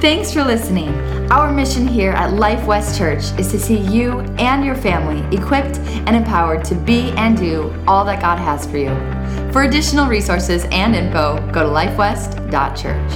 Thanks for listening. Our mission here at Life West Church is to see you and your family equipped and empowered to be and do all that God has for you. For additional resources and info, go to lifewest.church.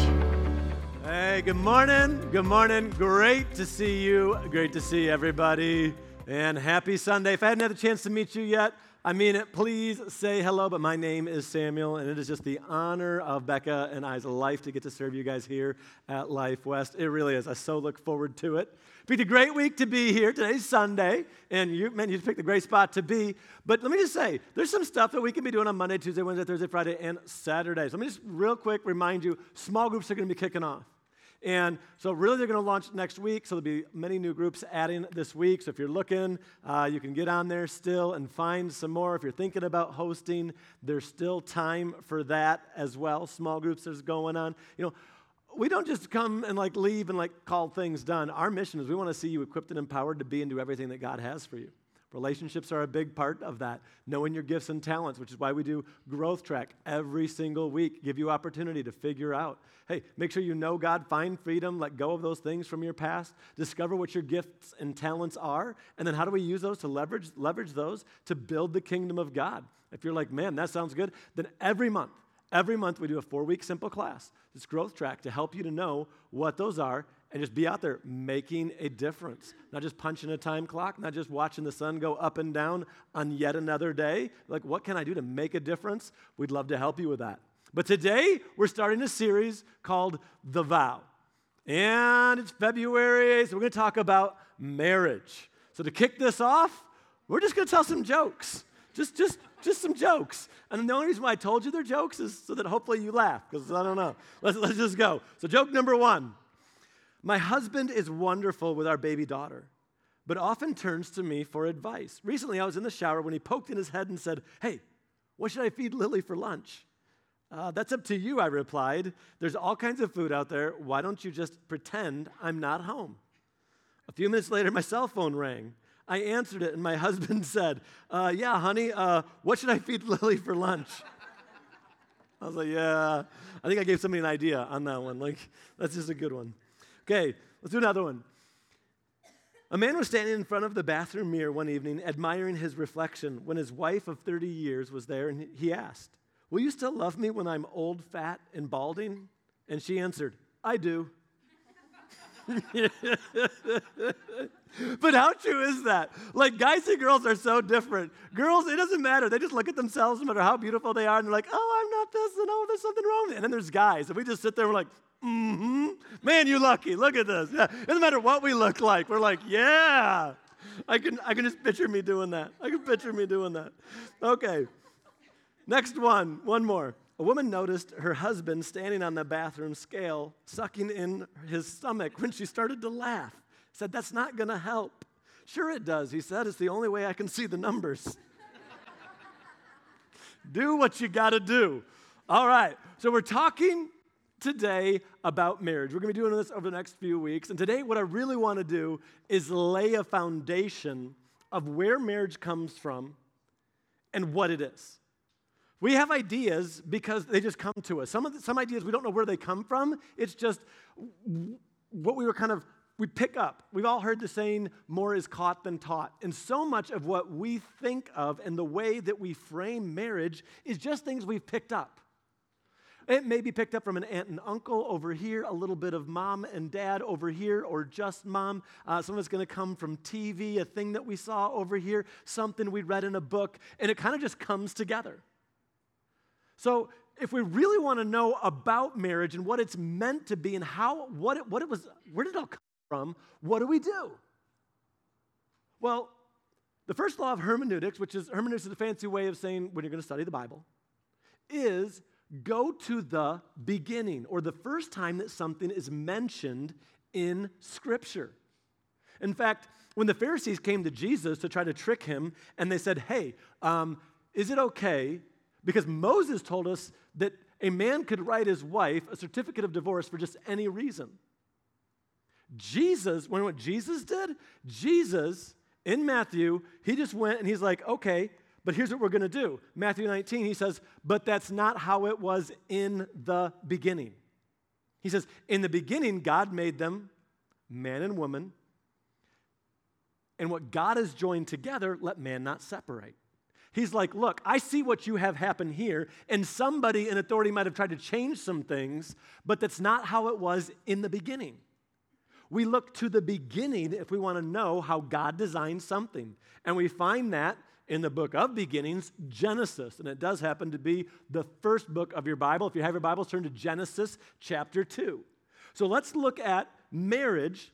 Hey, good morning. Good morning. Great to see you. Great to see everybody. And happy Sunday. If I hadn't had a chance to meet you yet, I mean it. Please say hello, but my name is Samuel, and it is just the honor of Becca and I's life to get to serve you guys here at Life West. It really is. I so look forward to it. Picked a great week to be here. Today's Sunday, and you, man, you picked a great spot to be. But let me just say, there's some stuff that we can be doing on Monday, Tuesday, Wednesday, Thursday, Friday, and Saturday. So let me just real quick remind you, small groups are going to be kicking off. And so, really, they're going to launch next week. So, there'll be many new groups adding this week. So, if you're looking, uh, you can get on there still and find some more. If you're thinking about hosting, there's still time for that as well. Small groups is going on. You know, we don't just come and like leave and like call things done. Our mission is we want to see you equipped and empowered to be and do everything that God has for you. Relationships are a big part of that. Knowing your gifts and talents, which is why we do Growth Track every single week, give you opportunity to figure out. Hey, make sure you know God, find freedom, let go of those things from your past, discover what your gifts and talents are, and then how do we use those to leverage leverage those to build the kingdom of God. If you're like, man, that sounds good, then every month, every month we do a four-week simple class, this Growth Track, to help you to know what those are and just be out there making a difference. Not just punching a time clock, not just watching the sun go up and down on yet another day. Like, what can I do to make a difference? We'd love to help you with that. But today, we're starting a series called The Vow. And it's February, so we're going to talk about marriage. So to kick this off, we're just going to tell some jokes. Just, just, just some jokes. And the only reason why I told you they're jokes is so that hopefully you laugh, because I don't know. Let's, let's just go. So, joke number one my husband is wonderful with our baby daughter, but often turns to me for advice. Recently, I was in the shower when he poked in his head and said, Hey, what should I feed Lily for lunch? Uh, that's up to you, I replied. There's all kinds of food out there. Why don't you just pretend I'm not home? A few minutes later, my cell phone rang. I answered it, and my husband said, uh, Yeah, honey, uh, what should I feed Lily for lunch? I was like, Yeah, I think I gave somebody an idea on that one. Like, that's just a good one. Okay, let's do another one. A man was standing in front of the bathroom mirror one evening, admiring his reflection, when his wife of 30 years was there, and he asked, Will you still love me when I'm old, fat, and balding? And she answered, I do. but how true is that? Like, guys and girls are so different. Girls, it doesn't matter. They just look at themselves, no matter how beautiful they are, and they're like, oh, I'm not this, and oh, there's something wrong. And then there's guys, and we just sit there and we're like, mm-hmm. Man, you lucky. Look at this. Yeah. It doesn't matter what we look like. We're like, yeah. I can, I can just picture me doing that. I can picture me doing that. Okay. Next one. One more. A woman noticed her husband standing on the bathroom scale, sucking in his stomach when she started to laugh. Said, That's not going to help. Sure, it does. He said, It's the only way I can see the numbers. do what you got to do. All right. So we're talking today about marriage. We're going to be doing this over the next few weeks. And today, what I really want to do is lay a foundation of where marriage comes from and what it is. We have ideas because they just come to us. Some, of the, some ideas, we don't know where they come from. It's just what we were kind of, we pick up. We've all heard the saying, more is caught than taught. And so much of what we think of and the way that we frame marriage is just things we've picked up. It may be picked up from an aunt and uncle over here, a little bit of mom and dad over here, or just mom. Uh, some of it's going to come from TV, a thing that we saw over here, something we read in a book, and it kind of just comes together. So, if we really want to know about marriage and what it's meant to be and how, what it, what it was, where did it all come from, what do we do? Well, the first law of hermeneutics, which is hermeneutics is a fancy way of saying when you're going to study the Bible, is go to the beginning or the first time that something is mentioned in Scripture. In fact, when the Pharisees came to Jesus to try to trick him, and they said, Hey, um, is it okay? Because Moses told us that a man could write his wife a certificate of divorce for just any reason. Jesus, when what Jesus did, Jesus in Matthew, he just went and he's like, okay, but here's what we're going to do. Matthew 19, he says, But that's not how it was in the beginning. He says, In the beginning, God made them man and woman. And what God has joined together, let man not separate. He's like, Look, I see what you have happen here, and somebody in authority might have tried to change some things, but that's not how it was in the beginning. We look to the beginning if we want to know how God designed something. And we find that in the book of beginnings, Genesis. And it does happen to be the first book of your Bible. If you have your Bibles, turn to Genesis chapter 2. So let's look at marriage,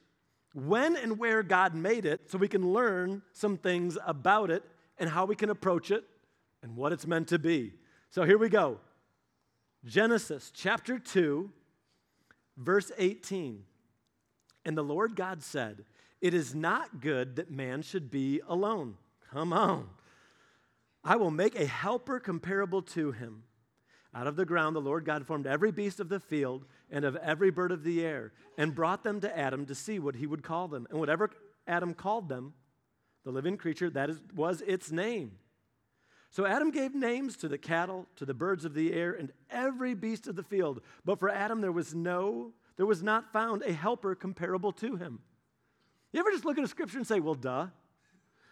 when and where God made it, so we can learn some things about it and how we can approach it and what it's meant to be. So here we go Genesis chapter 2, verse 18. And the Lord God said, It is not good that man should be alone. Come on. I will make a helper comparable to him. Out of the ground, the Lord God formed every beast of the field and of every bird of the air and brought them to Adam to see what he would call them. And whatever Adam called them, the living creature, that is, was its name. So Adam gave names to the cattle, to the birds of the air, and every beast of the field. But for Adam, there was no there was not found a helper comparable to him. You ever just look at a scripture and say, well, duh?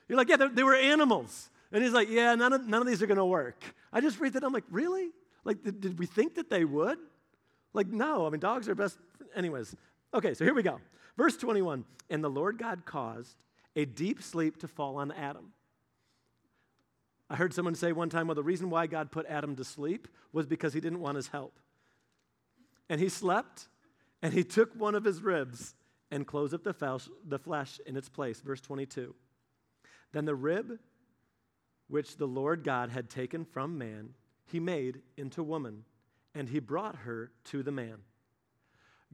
You're like, yeah, they were animals. And he's like, yeah, none of, none of these are going to work. I just read that. I'm like, really? Like, did, did we think that they would? Like, no. I mean, dogs are best. Anyways, okay, so here we go. Verse 21 And the Lord God caused a deep sleep to fall on Adam. I heard someone say one time, well, the reason why God put Adam to sleep was because he didn't want his help. And he slept, and he took one of his ribs and closed up the flesh, the flesh in its place. Verse 22. Then the rib which the Lord God had taken from man, he made into woman, and he brought her to the man.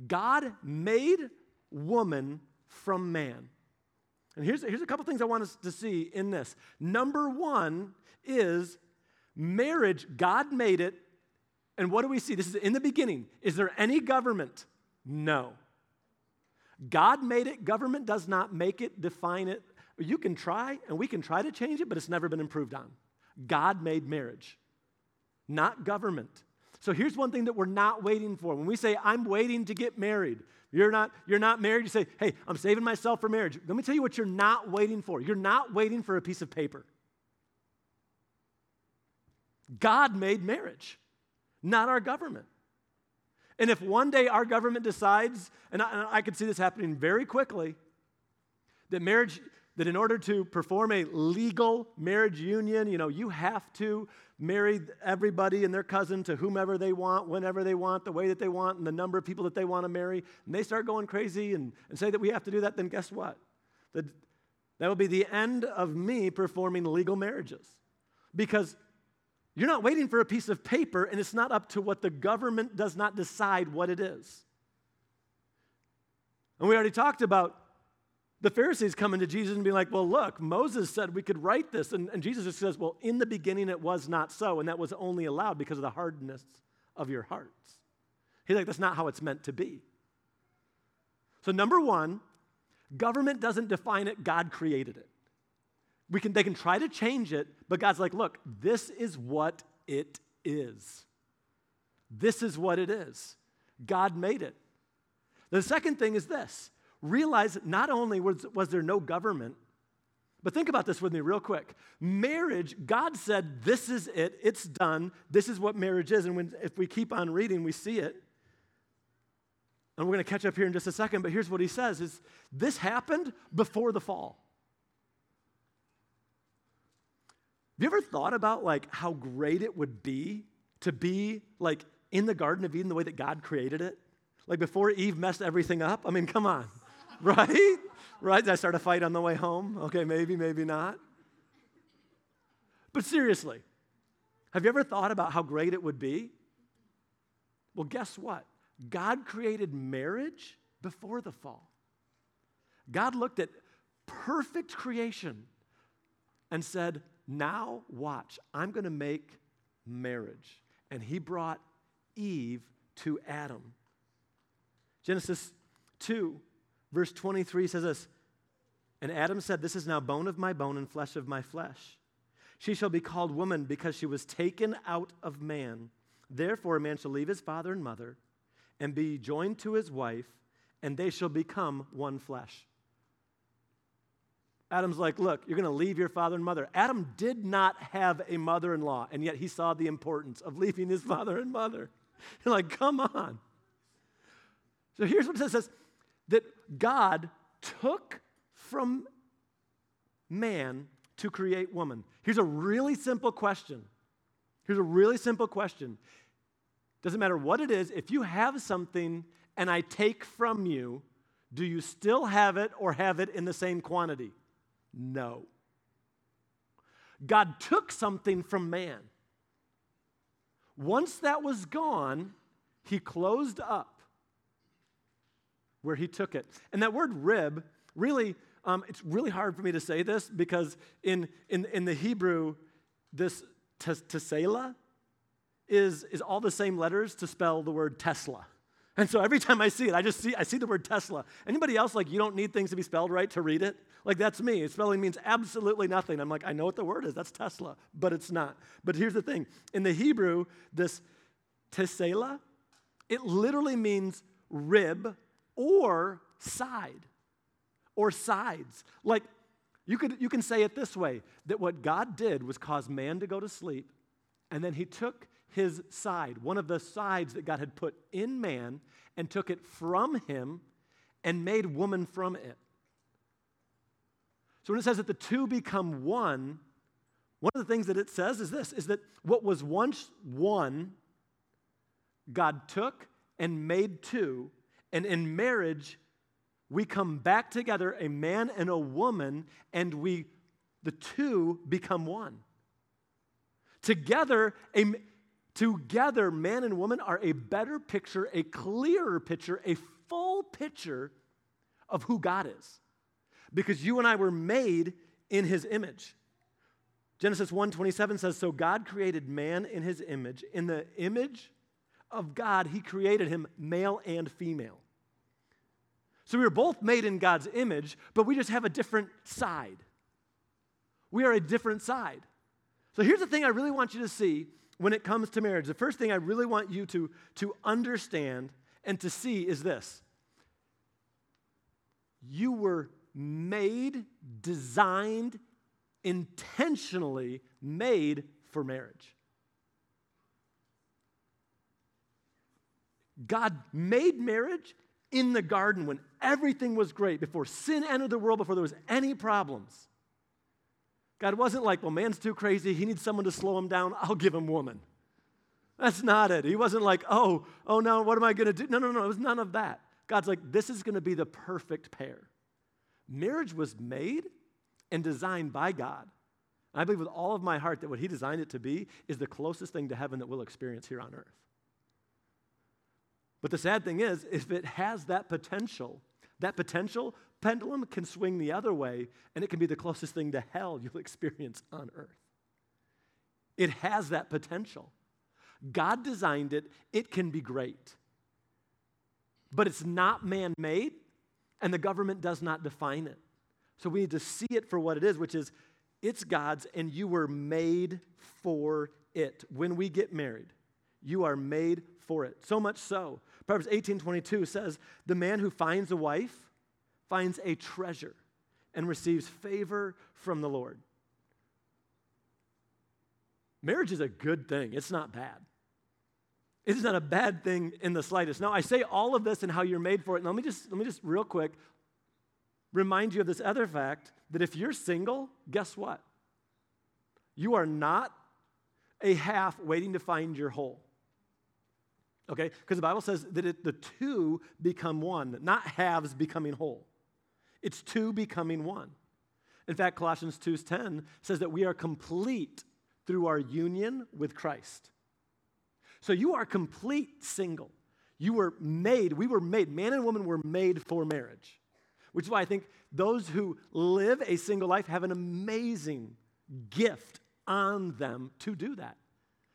God made woman from man. And here's, here's a couple things I want us to see in this. Number one is marriage, God made it. And what do we see? This is in the beginning. Is there any government? No. God made it, government does not make it, define it. You can try, and we can try to change it, but it's never been improved on. God made marriage, not government. So here's one thing that we're not waiting for. When we say, I'm waiting to get married, you're not, you're not married, you say, hey, I'm saving myself for marriage. Let me tell you what you're not waiting for. You're not waiting for a piece of paper. God made marriage, not our government. And if one day our government decides, and I, and I could see this happening very quickly, that marriage, that in order to perform a legal marriage union, you know, you have to marry everybody and their cousin to whomever they want, whenever they want, the way that they want, and the number of people that they want to marry, and they start going crazy and, and say that we have to do that, then guess what? That, that will be the end of me performing legal marriages. Because you're not waiting for a piece of paper, and it's not up to what the government does not decide what it is. And we already talked about the Pharisees coming to Jesus and being like, well, look, Moses said we could write this. And, and Jesus just says, well, in the beginning it was not so, and that was only allowed because of the hardness of your hearts. He's like, that's not how it's meant to be. So, number one, government doesn't define it, God created it. We can, they can try to change it, but God's like, look, this is what it is. This is what it is. God made it. The second thing is this realize not only was, was there no government, but think about this with me real quick. Marriage, God said, this is it, it's done, this is what marriage is. And when, if we keep on reading, we see it. And we're going to catch up here in just a second, but here's what he says is this happened before the fall. Have you ever thought about like how great it would be to be like in the Garden of Eden the way that God created it? Like before Eve messed everything up? I mean, come on, right? Right? Did I start a fight on the way home? Okay, maybe, maybe not. But seriously, have you ever thought about how great it would be? Well, guess what? God created marriage before the fall. God looked at perfect creation and said, now, watch, I'm going to make marriage. And he brought Eve to Adam. Genesis 2, verse 23 says this And Adam said, This is now bone of my bone and flesh of my flesh. She shall be called woman because she was taken out of man. Therefore, a man shall leave his father and mother and be joined to his wife, and they shall become one flesh. Adam's like, Look, you're going to leave your father and mother. Adam did not have a mother in law, and yet he saw the importance of leaving his father and mother. You're like, Come on. So here's what it says that God took from man to create woman. Here's a really simple question. Here's a really simple question. Doesn't matter what it is, if you have something and I take from you, do you still have it or have it in the same quantity? No. God took something from man. Once that was gone, he closed up where he took it. And that word rib, really, um, it's really hard for me to say this because in, in, in the Hebrew, this tsela is, is all the same letters to spell the word Tesla. And so every time I see it, I just see I see the word Tesla. Anybody else like you don't need things to be spelled right to read it? Like that's me. Spelling means absolutely nothing. I'm like, I know what the word is. That's Tesla, but it's not. But here's the thing. In the Hebrew, this tsela, it literally means rib or side or sides. Like you could you can say it this way that what God did was cause man to go to sleep and then he took his side, one of the sides that God had put in man, and took it from him and made woman from it. So when it says that the two become one, one of the things that it says is this is that what was once one, God took and made two, and in marriage, we come back together, a man and a woman, and we the two become one. Together, a, Together, man and woman are a better picture, a clearer picture, a full picture of who God is. Because you and I were made in his image. Genesis 1:27 says so God created man in his image in the image of God he created him male and female. So we were both made in God's image but we just have a different side. We are a different side. So here's the thing I really want you to see when it comes to marriage, the first thing I really want you to, to understand and to see is this you were made, designed, intentionally made for marriage. God made marriage in the garden when everything was great, before sin entered the world, before there was any problems. God wasn't like, well, man's too crazy. He needs someone to slow him down. I'll give him woman. That's not it. He wasn't like, oh, oh no, what am I going to do? No, no, no. It was none of that. God's like, this is going to be the perfect pair. Marriage was made and designed by God. And I believe with all of my heart that what He designed it to be is the closest thing to heaven that we'll experience here on earth. But the sad thing is, if it has that potential, that potential pendulum can swing the other way, and it can be the closest thing to hell you'll experience on earth. It has that potential. God designed it, it can be great. But it's not man made, and the government does not define it. So we need to see it for what it is, which is it's God's, and you were made for it. When we get married, you are made for it. So much so. Proverbs 18 22 says, The man who finds a wife finds a treasure and receives favor from the Lord. Marriage is a good thing, it's not bad. It is not a bad thing in the slightest. Now, I say all of this and how you're made for it. Now, let me just, let me just real quick remind you of this other fact that if you're single, guess what? You are not a half waiting to find your whole. Okay? Because the Bible says that it, the two become one, not halves becoming whole. It's two becoming one. In fact, Colossians 2:10 says that we are complete through our union with Christ. So you are complete single. You were made, we were made, man and woman were made for marriage. Which is why I think those who live a single life have an amazing gift on them to do that.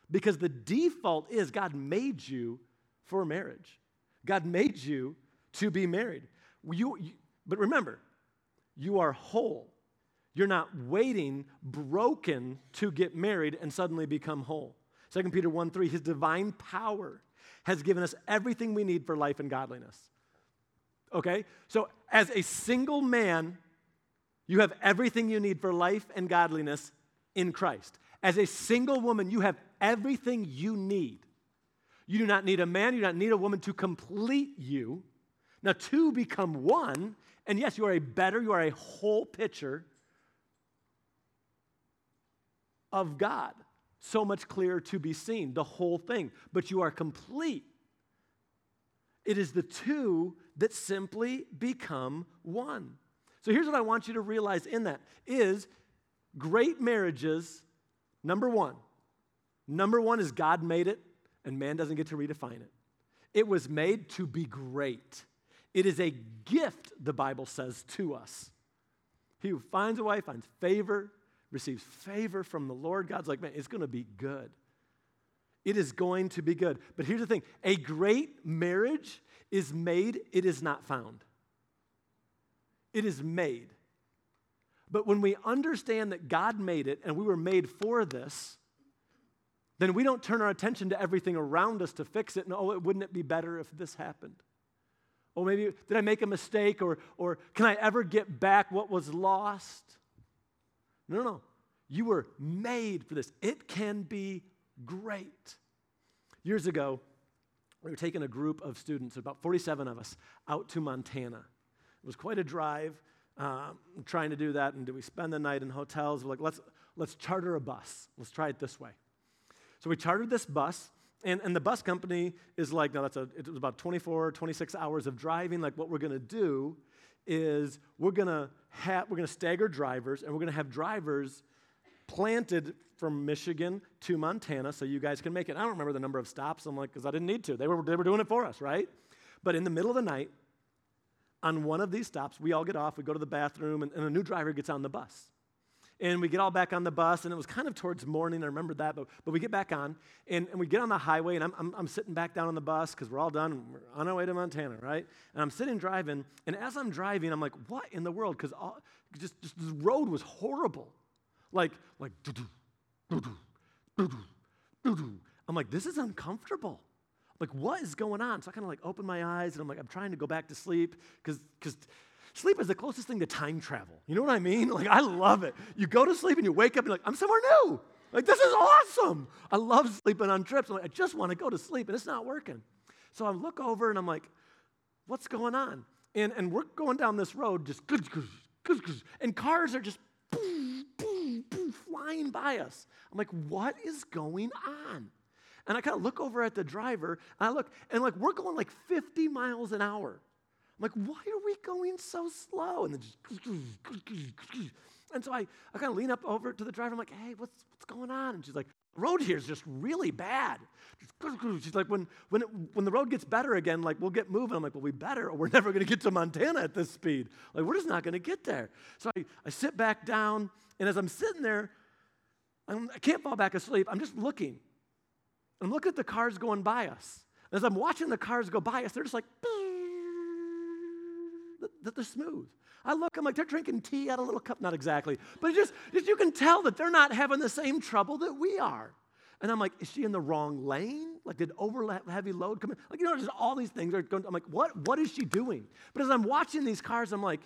Because the default is God made you for marriage. God made you to be married. You, you, but remember, you are whole. You're not waiting broken to get married and suddenly become whole. 2 Peter 1 3, his divine power has given us everything we need for life and godliness. Okay? So, as a single man, you have everything you need for life and godliness in Christ. As a single woman, you have everything you need. You do not need a man, you do not need a woman to complete you. Now, two become one, and yes, you are a better, you are a whole picture of God. So much clearer to be seen, the whole thing. But you are complete. It is the two that simply become one. So here's what I want you to realize in that is great marriages, number one. Number one is God made it, and man doesn't get to redefine it. It was made to be great. It is a gift, the Bible says, to us. He who finds a wife finds favor, receives favor from the Lord. God's like, man, it's going to be good. It is going to be good. But here's the thing a great marriage is made, it is not found. It is made. But when we understand that God made it and we were made for this, then we don't turn our attention to everything around us to fix it. And oh, wouldn't it be better if this happened? Oh, maybe, did I make a mistake? Or, or can I ever get back what was lost? No, no. You were made for this. It can be great. Years ago, we were taking a group of students, about 47 of us, out to Montana. It was quite a drive um, trying to do that. And do we spend the night in hotels? We're like, let's, let's charter a bus. Let's try it this way. So we chartered this bus, and, and the bus company is like, no, that's a, it was about 24, 26 hours of driving. Like, what we're going to do is we're going to have, we're going to stagger drivers, and we're going to have drivers planted from Michigan to Montana so you guys can make it. I don't remember the number of stops. I'm like, because I didn't need to. They were, they were doing it for us, right? But in the middle of the night, on one of these stops, we all get off, we go to the bathroom, and, and a new driver gets on the bus. And we get all back on the bus, and it was kind of towards morning. I remember that, but, but we get back on, and, and we get on the highway, and I'm, I'm, I'm sitting back down on the bus because we're all done, and we're on our way to Montana, right? And I'm sitting driving, and as I'm driving, I'm like, what in the world? Because just, just the road was horrible. Like, like. I'm like, this is uncomfortable. Like, what is going on? So I kind of like open my eyes and I'm like, I'm trying to go back to sleep because because sleep is the closest thing to time travel. You know what I mean? Like, I love it. You go to sleep and you wake up and you're like, I'm somewhere new. Like, this is awesome. I love sleeping on trips. I'm like, I just want to go to sleep and it's not working. So I look over and I'm like, what's going on? And, and we're going down this road just, and cars are just boom, boom, boom, flying by us. I'm like, what is going on? And I kind of look over at the driver, and I look, and like we're going like 50 miles an hour. I'm like, why are we going so slow? And then just, and so I, I kind of lean up over to the driver. I'm like, hey, what's, what's going on? And she's like, road here is just really bad. She's like, when, when, it, when the road gets better again, like, we'll get moving. I'm like, well, we better, or we're never going to get to Montana at this speed. Like, we're just not going to get there. So I, I sit back down, and as I'm sitting there, I'm, I can not fall back asleep. I'm just looking. I'm looking at the cars going by us. As I'm watching the cars go by us, they're just like, they're smooth. I look, I'm like, they're drinking tea out of a little cup. Not exactly, but just, just you can tell that they're not having the same trouble that we are. And I'm like, is she in the wrong lane? Like, did overlap heavy load come in? Like, you know, just all these things are going. I'm like, what? What is she doing? But as I'm watching these cars, I'm like,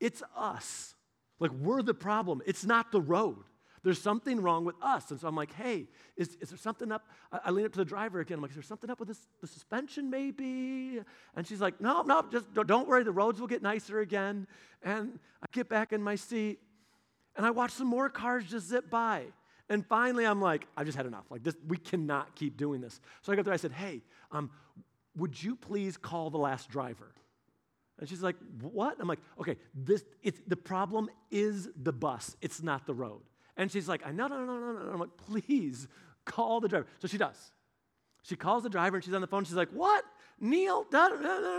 it's us. Like, we're the problem. It's not the road. There's something wrong with us. And so I'm like, hey, is, is there something up? I, I lean up to the driver again. I'm like, is there something up with this, the suspension maybe? And she's like, no, no, just don't worry. The roads will get nicer again. And I get back in my seat and I watch some more cars just zip by. And finally, I'm like, I've just had enough. Like, this, we cannot keep doing this. So I got there. I said, hey, um, would you please call the last driver? And she's like, what? I'm like, okay, this, it's, the problem is the bus. It's not the road. And she's like, I no, no, no, no, no. I'm like, please call the driver. So she does. She calls the driver and she's on the phone. She's like, what? Neil? Da.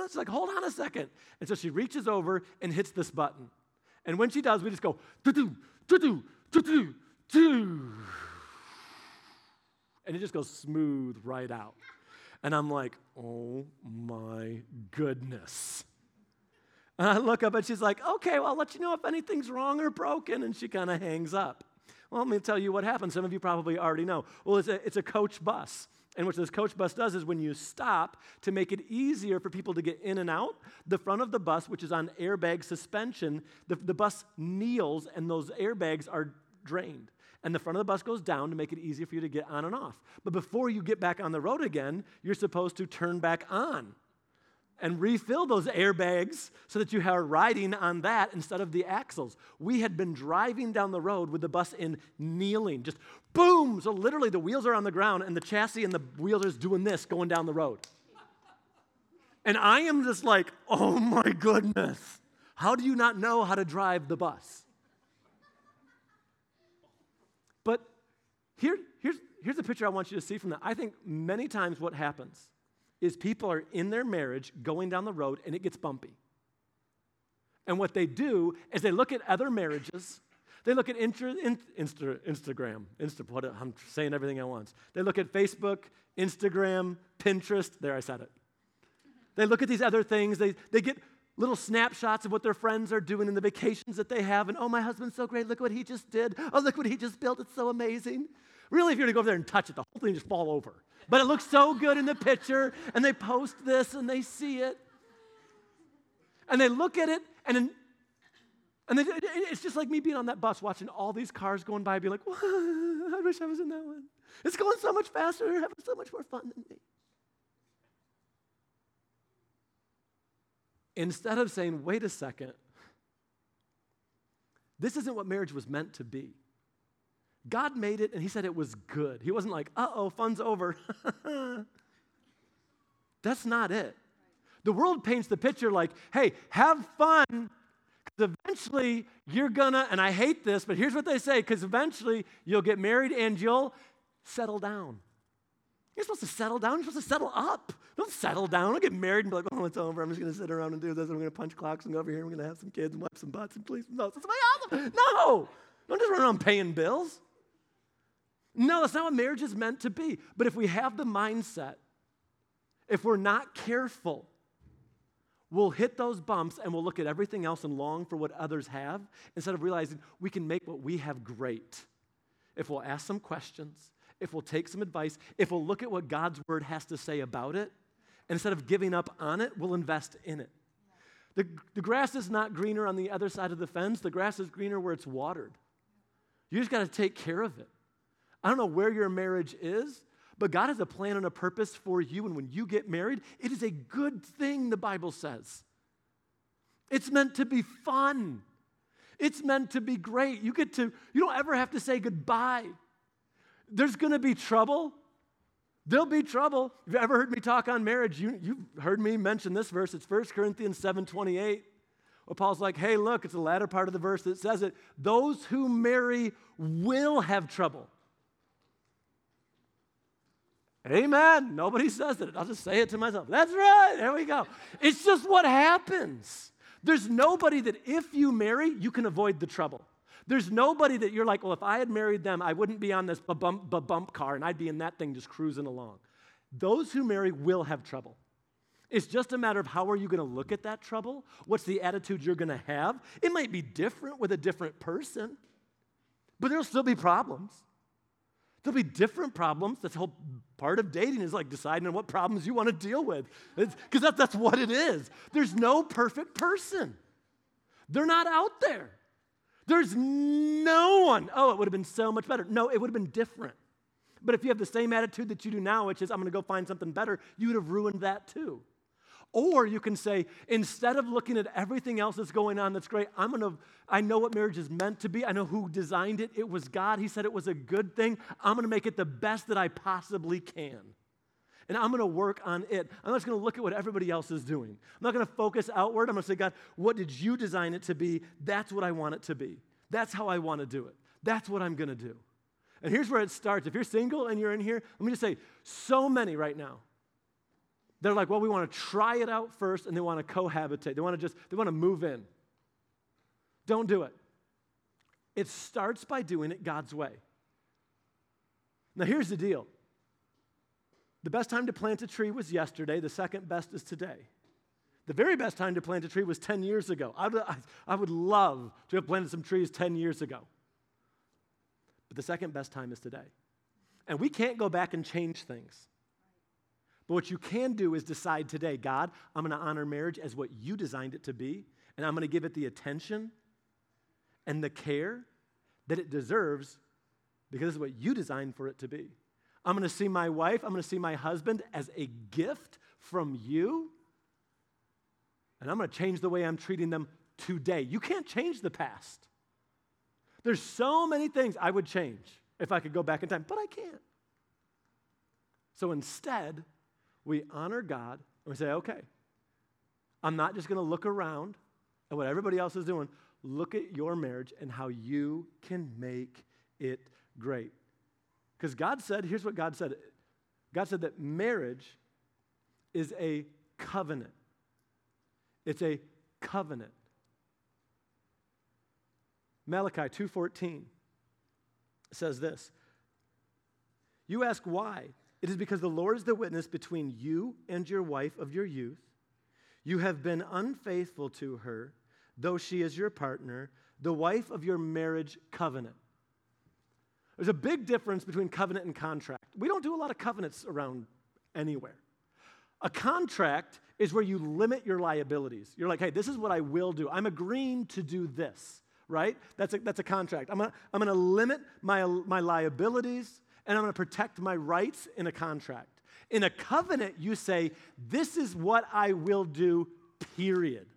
It's like, hold on a second. And so she reaches over and hits this button. And when she does, we just go, do do do do do do do. And it just goes smooth right out. And I'm like, oh my goodness. And I look up and she's like, okay, well, I'll let you know if anything's wrong or broken. And she kind of hangs up. Well, let me tell you what happened. Some of you probably already know. Well, it's a, it's a coach bus. And what this coach bus does is when you stop to make it easier for people to get in and out, the front of the bus, which is on airbag suspension, the, the bus kneels and those airbags are drained. And the front of the bus goes down to make it easier for you to get on and off. But before you get back on the road again, you're supposed to turn back on and refill those airbags so that you are riding on that instead of the axles. We had been driving down the road with the bus in kneeling, just boom. So literally the wheels are on the ground and the chassis and the wheels are doing this going down the road. And I am just like, oh my goodness, how do you not know how to drive the bus? But here, here's, here's a picture I want you to see from that. I think many times what happens is people are in their marriage going down the road and it gets bumpy. And what they do is they look at other marriages. They look at Insta, Insta, Instagram, Insta, what, I'm saying everything at once. They look at Facebook, Instagram, Pinterest. There, I said it. They look at these other things. They, they get little snapshots of what their friends are doing and the vacations that they have. And oh, my husband's so great. Look what he just did. Oh, look what he just built. It's so amazing. Really, if you were to go over there and touch it, the whole thing just fall over. But it looks so good in the picture, and they post this and they see it. And they look at it, and, in, and it's just like me being on that bus watching all these cars going by, and be like, I wish I was in that one. It's going so much faster, having so much more fun than me. Instead of saying, wait a second, this isn't what marriage was meant to be. God made it and He said it was good. He wasn't like, uh oh, fun's over. That's not it. The world paints the picture like, hey, have fun, because eventually you're gonna, and I hate this, but here's what they say, because eventually you'll get married and you'll settle down. You're supposed to settle down, you're supposed to settle up. Don't settle down. Don't get married and be like, oh, it's over. I'm just gonna sit around and do this. And I'm gonna punch clocks and go over here. And we're gonna have some kids and wipe some butts and please. No, that's awesome. No, don't just run around paying bills. No, that's not what marriage is meant to be. But if we have the mindset, if we're not careful, we'll hit those bumps and we'll look at everything else and long for what others have instead of realizing we can make what we have great. If we'll ask some questions, if we'll take some advice, if we'll look at what God's word has to say about it, instead of giving up on it, we'll invest in it. The, the grass is not greener on the other side of the fence, the grass is greener where it's watered. You just got to take care of it. I don't know where your marriage is, but God has a plan and a purpose for you. And when you get married, it is a good thing, the Bible says. It's meant to be fun. It's meant to be great. You get to, you don't ever have to say goodbye. There's gonna be trouble. There'll be trouble. If you've ever heard me talk on marriage, you, you've heard me mention this verse. It's 1 Corinthians 7 28. Where Paul's like, hey, look, it's the latter part of the verse that says it. Those who marry will have trouble. Amen. Nobody says it. I'll just say it to myself. That's right. There we go. It's just what happens. There's nobody that if you marry, you can avoid the trouble. There's nobody that you're like, well, if I had married them, I wouldn't be on this bump, bump car and I'd be in that thing just cruising along. Those who marry will have trouble. It's just a matter of how are you going to look at that trouble? What's the attitude you're going to have? It might be different with a different person, but there'll still be problems. There'll be different problems. That's whole part of dating is like deciding on what problems you want to deal with. Because that, that's what it is. There's no perfect person. They're not out there. There's no one. Oh, it would have been so much better. No, it would have been different. But if you have the same attitude that you do now, which is I'm going to go find something better, you would have ruined that too. Or you can say, instead of looking at everything else that's going on that's great, I'm gonna, I know what marriage is meant to be. I know who designed it. It was God. He said it was a good thing. I'm gonna make it the best that I possibly can. And I'm gonna work on it. I'm not just gonna look at what everybody else is doing. I'm not gonna focus outward. I'm gonna say, God, what did you design it to be? That's what I want it to be. That's how I wanna do it. That's what I'm gonna do. And here's where it starts. If you're single and you're in here, let me just say, so many right now they're like, well, we want to try it out first and they want to cohabitate. They want to just, they want to move in. Don't do it. It starts by doing it God's way. Now, here's the deal the best time to plant a tree was yesterday, the second best is today. The very best time to plant a tree was 10 years ago. I would, I would love to have planted some trees 10 years ago. But the second best time is today. And we can't go back and change things. But what you can do is decide today God, I'm going to honor marriage as what you designed it to be, and I'm going to give it the attention and the care that it deserves because it's what you designed for it to be. I'm going to see my wife, I'm going to see my husband as a gift from you, and I'm going to change the way I'm treating them today. You can't change the past. There's so many things I would change if I could go back in time, but I can't. So instead, we honor God and we say, okay, I'm not just going to look around at what everybody else is doing. Look at your marriage and how you can make it great. Because God said, here's what God said God said that marriage is a covenant. It's a covenant. Malachi 2:14 says this. You ask why? It is because the Lord is the witness between you and your wife of your youth. You have been unfaithful to her, though she is your partner, the wife of your marriage covenant. There's a big difference between covenant and contract. We don't do a lot of covenants around anywhere. A contract is where you limit your liabilities. You're like, hey, this is what I will do. I'm agreeing to do this, right? That's a, that's a contract. I'm gonna, I'm gonna limit my, my liabilities and I'm gonna protect my rights in a contract. In a covenant, you say, this is what I will do, period.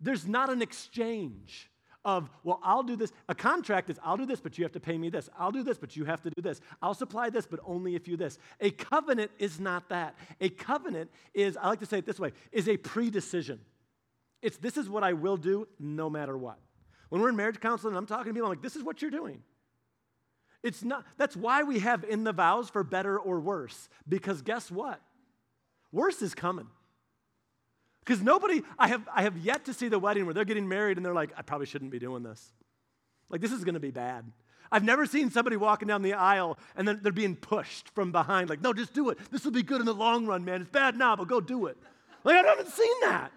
There's not an exchange of, well, I'll do this. A contract is, I'll do this, but you have to pay me this. I'll do this, but you have to do this. I'll supply this, but only if you this. A covenant is not that. A covenant is, I like to say it this way, is a pre-decision. It's this is what I will do no matter what. When we're in marriage counseling, I'm talking to people, I'm like, this is what you're doing. It's not, that's why we have in the vows for better or worse. Because guess what? Worse is coming. Because nobody, I have, I have yet to see the wedding where they're getting married and they're like, I probably shouldn't be doing this. Like, this is going to be bad. I've never seen somebody walking down the aisle and then they're being pushed from behind, like, no, just do it. This will be good in the long run, man. It's bad now, but go do it. Like, I haven't seen that.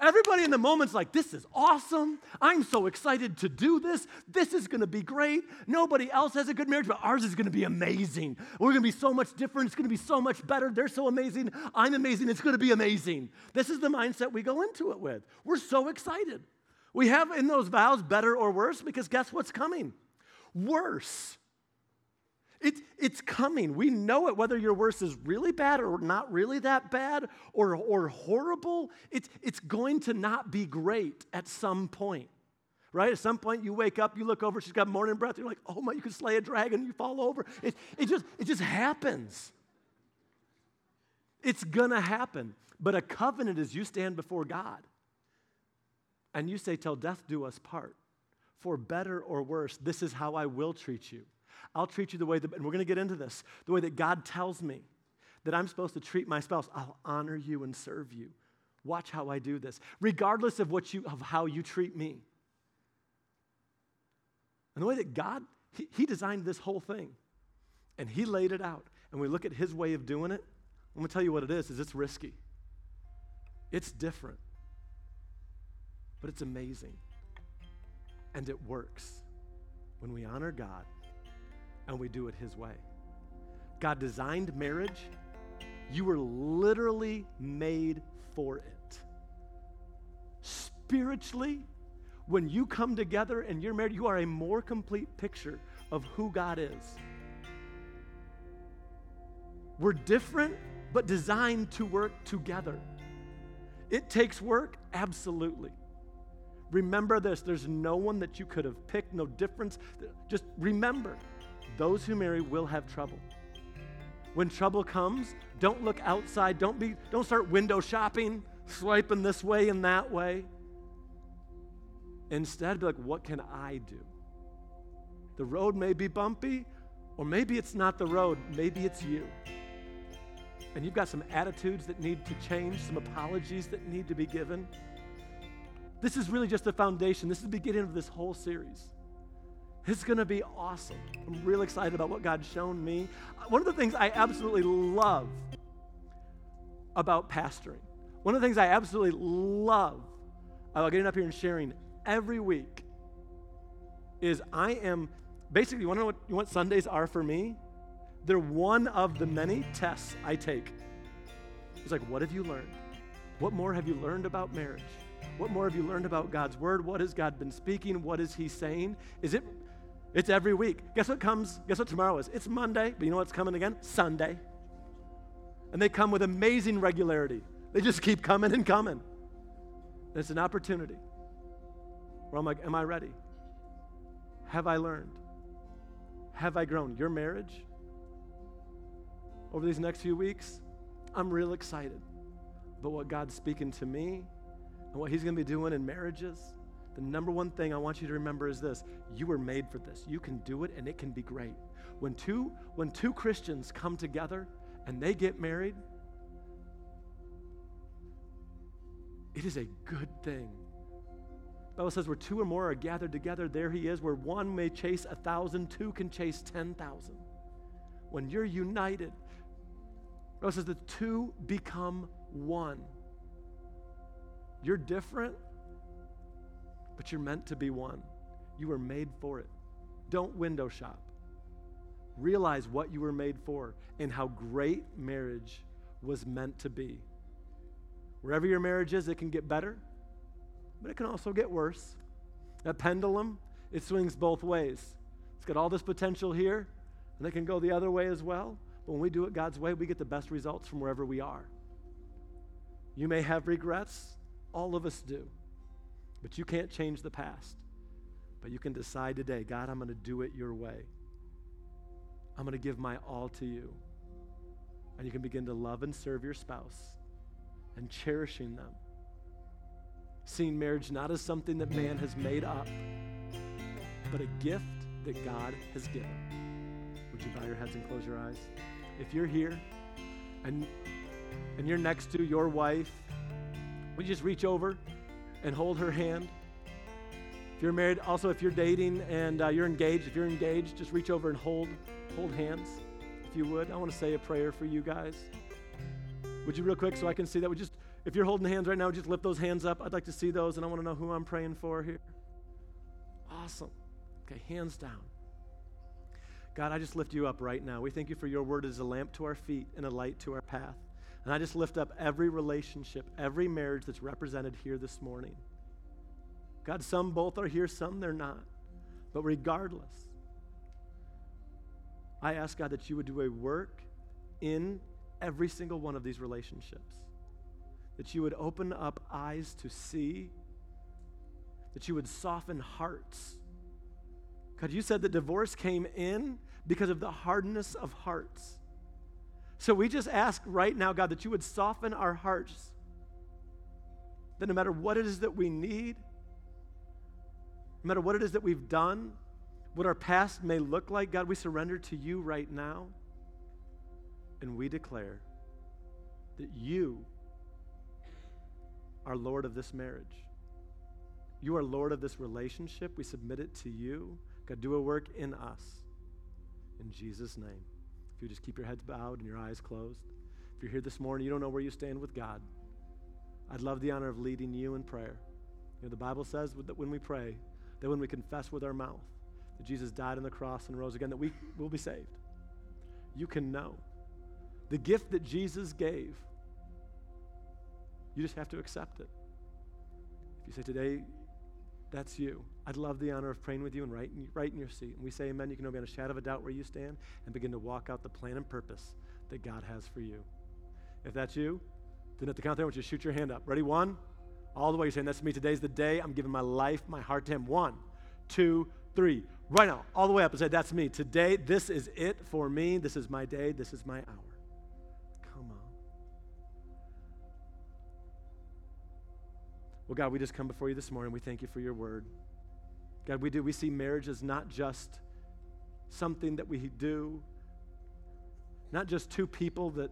Everybody in the moment's like, this is awesome. I'm so excited to do this. This is going to be great. Nobody else has a good marriage, but ours is going to be amazing. We're going to be so much different. It's going to be so much better. They're so amazing. I'm amazing. It's going to be amazing. This is the mindset we go into it with. We're so excited. We have in those vows better or worse because guess what's coming? Worse. It, it's coming. We know it, whether your worst is really bad or not really that bad or, or horrible. It's, it's going to not be great at some point, right? At some point, you wake up, you look over, she's got morning breath, you're like, oh my, you could slay a dragon, you fall over. It, it, just, it just happens. It's going to happen. But a covenant is you stand before God and you say, till death do us part. For better or worse, this is how I will treat you. I'll treat you the way that, and we're going to get into this, the way that God tells me that I'm supposed to treat my spouse. I'll honor you and serve you. Watch how I do this, regardless of what you of how you treat me. And the way that God, he, he designed this whole thing and he laid it out. And we look at his way of doing it. I'm gonna tell you what it is, is it's risky. It's different. But it's amazing. And it works when we honor God and we do it His way. God designed marriage. You were literally made for it. Spiritually, when you come together and you're married, you are a more complete picture of who God is. We're different, but designed to work together. It takes work, absolutely. Remember this there's no one that you could have picked, no difference. Just remember those who marry will have trouble. When trouble comes, don't look outside. Don't, be, don't start window shopping, swiping this way and that way. Instead, be like, what can I do? The road may be bumpy, or maybe it's not the road, maybe it's you. And you've got some attitudes that need to change, some apologies that need to be given. This is really just the foundation. This is the beginning of this whole series. It's going to be awesome. I'm really excited about what God's shown me. Uh, one of the things I absolutely love about pastoring, one of the things I absolutely love about getting up here and sharing every week is I am basically, you want to know what, you know what Sundays are for me? They're one of the many tests I take. It's like, what have you learned? What more have you learned about marriage? What more have you learned about God's word? What has God been speaking? What is He saying? Is it? It's every week. Guess what comes? Guess what tomorrow is? It's Monday, but you know what's coming again? Sunday. And they come with amazing regularity. They just keep coming and coming. And it's an opportunity where I'm like, Am I ready? Have I learned? Have I grown? Your marriage over these next few weeks, I'm real excited about what God's speaking to me and what He's going to be doing in marriages. The number one thing I want you to remember is this you were made for this. You can do it and it can be great. When two, when two Christians come together and they get married, it is a good thing. The Bible says where two or more are gathered together, there he is. Where one may chase a thousand, two can chase ten thousand. When you're united, the Bible says the two become one. You're different, but you're meant to be one. You were made for it. Don't window shop. Realize what you were made for and how great marriage was meant to be. Wherever your marriage is, it can get better, but it can also get worse. That pendulum, it swings both ways. It's got all this potential here, and it can go the other way as well. But when we do it God's way, we get the best results from wherever we are. You may have regrets, all of us do, but you can't change the past. But you can decide today God, I'm going to do it your way. I'm going to give my all to you. And you can begin to love and serve your spouse and cherishing them. Seeing marriage not as something that man has made up, but a gift that God has given. Would you bow your heads and close your eyes? If you're here and, and you're next to your wife, would you just reach over and hold her hand? If you're married, also if you're dating and uh, you're engaged, if you're engaged, just reach over and hold hold hands, if you would. I want to say a prayer for you guys. Would you real quick so I can see that? Would just if you're holding hands right now, just lift those hands up. I'd like to see those, and I want to know who I'm praying for here. Awesome. Okay, hands down. God, I just lift you up right now. We thank you for your word as a lamp to our feet and a light to our path. And I just lift up every relationship, every marriage that's represented here this morning. God, some both are here, some they're not. But regardless, I ask God that you would do a work in every single one of these relationships that you would open up eyes to see, that you would soften hearts. God, you said that divorce came in because of the hardness of hearts. So we just ask right now, God, that you would soften our hearts. That no matter what it is that we need, no matter what it is that we've done, what our past may look like, God, we surrender to you right now. And we declare that you are Lord of this marriage. You are Lord of this relationship. We submit it to you. God, do a work in us. In Jesus' name. If you just keep your heads bowed and your eyes closed. If you're here this morning, you don't know where you stand with God. I'd love the honor of leading you in prayer. You know, the Bible says that when we pray, that when we confess with our mouth that Jesus died on the cross and rose again, that we will be saved. You can know. The gift that Jesus gave you just have to accept it. If you say, Today, that's you. I'd love the honor of praying with you and right in, right in your seat. And we say amen. You can know beyond a shadow of a doubt where you stand and begin to walk out the plan and purpose that God has for you. If that's you, then at the count there, I want you to shoot your hand up. Ready? One. All the way. You're saying, That's me. Today's the day. I'm giving my life, my heart to Him. One, two, three. Right now, all the way up and say, That's me. Today, this is it for me. This is my day. This is my hour. Come on. Well, God, we just come before you this morning. We thank you for your word. God, we do. We see marriage as not just something that we do, not just two people that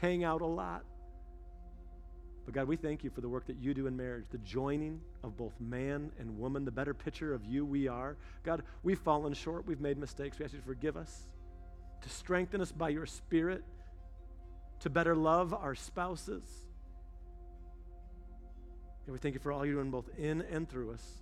hang out a lot. But God, we thank you for the work that you do in marriage, the joining of both man and woman, the better picture of you we are. God, we've fallen short, we've made mistakes. We ask you to forgive us, to strengthen us by your Spirit, to better love our spouses God, we thank you for all you're doing both in and through us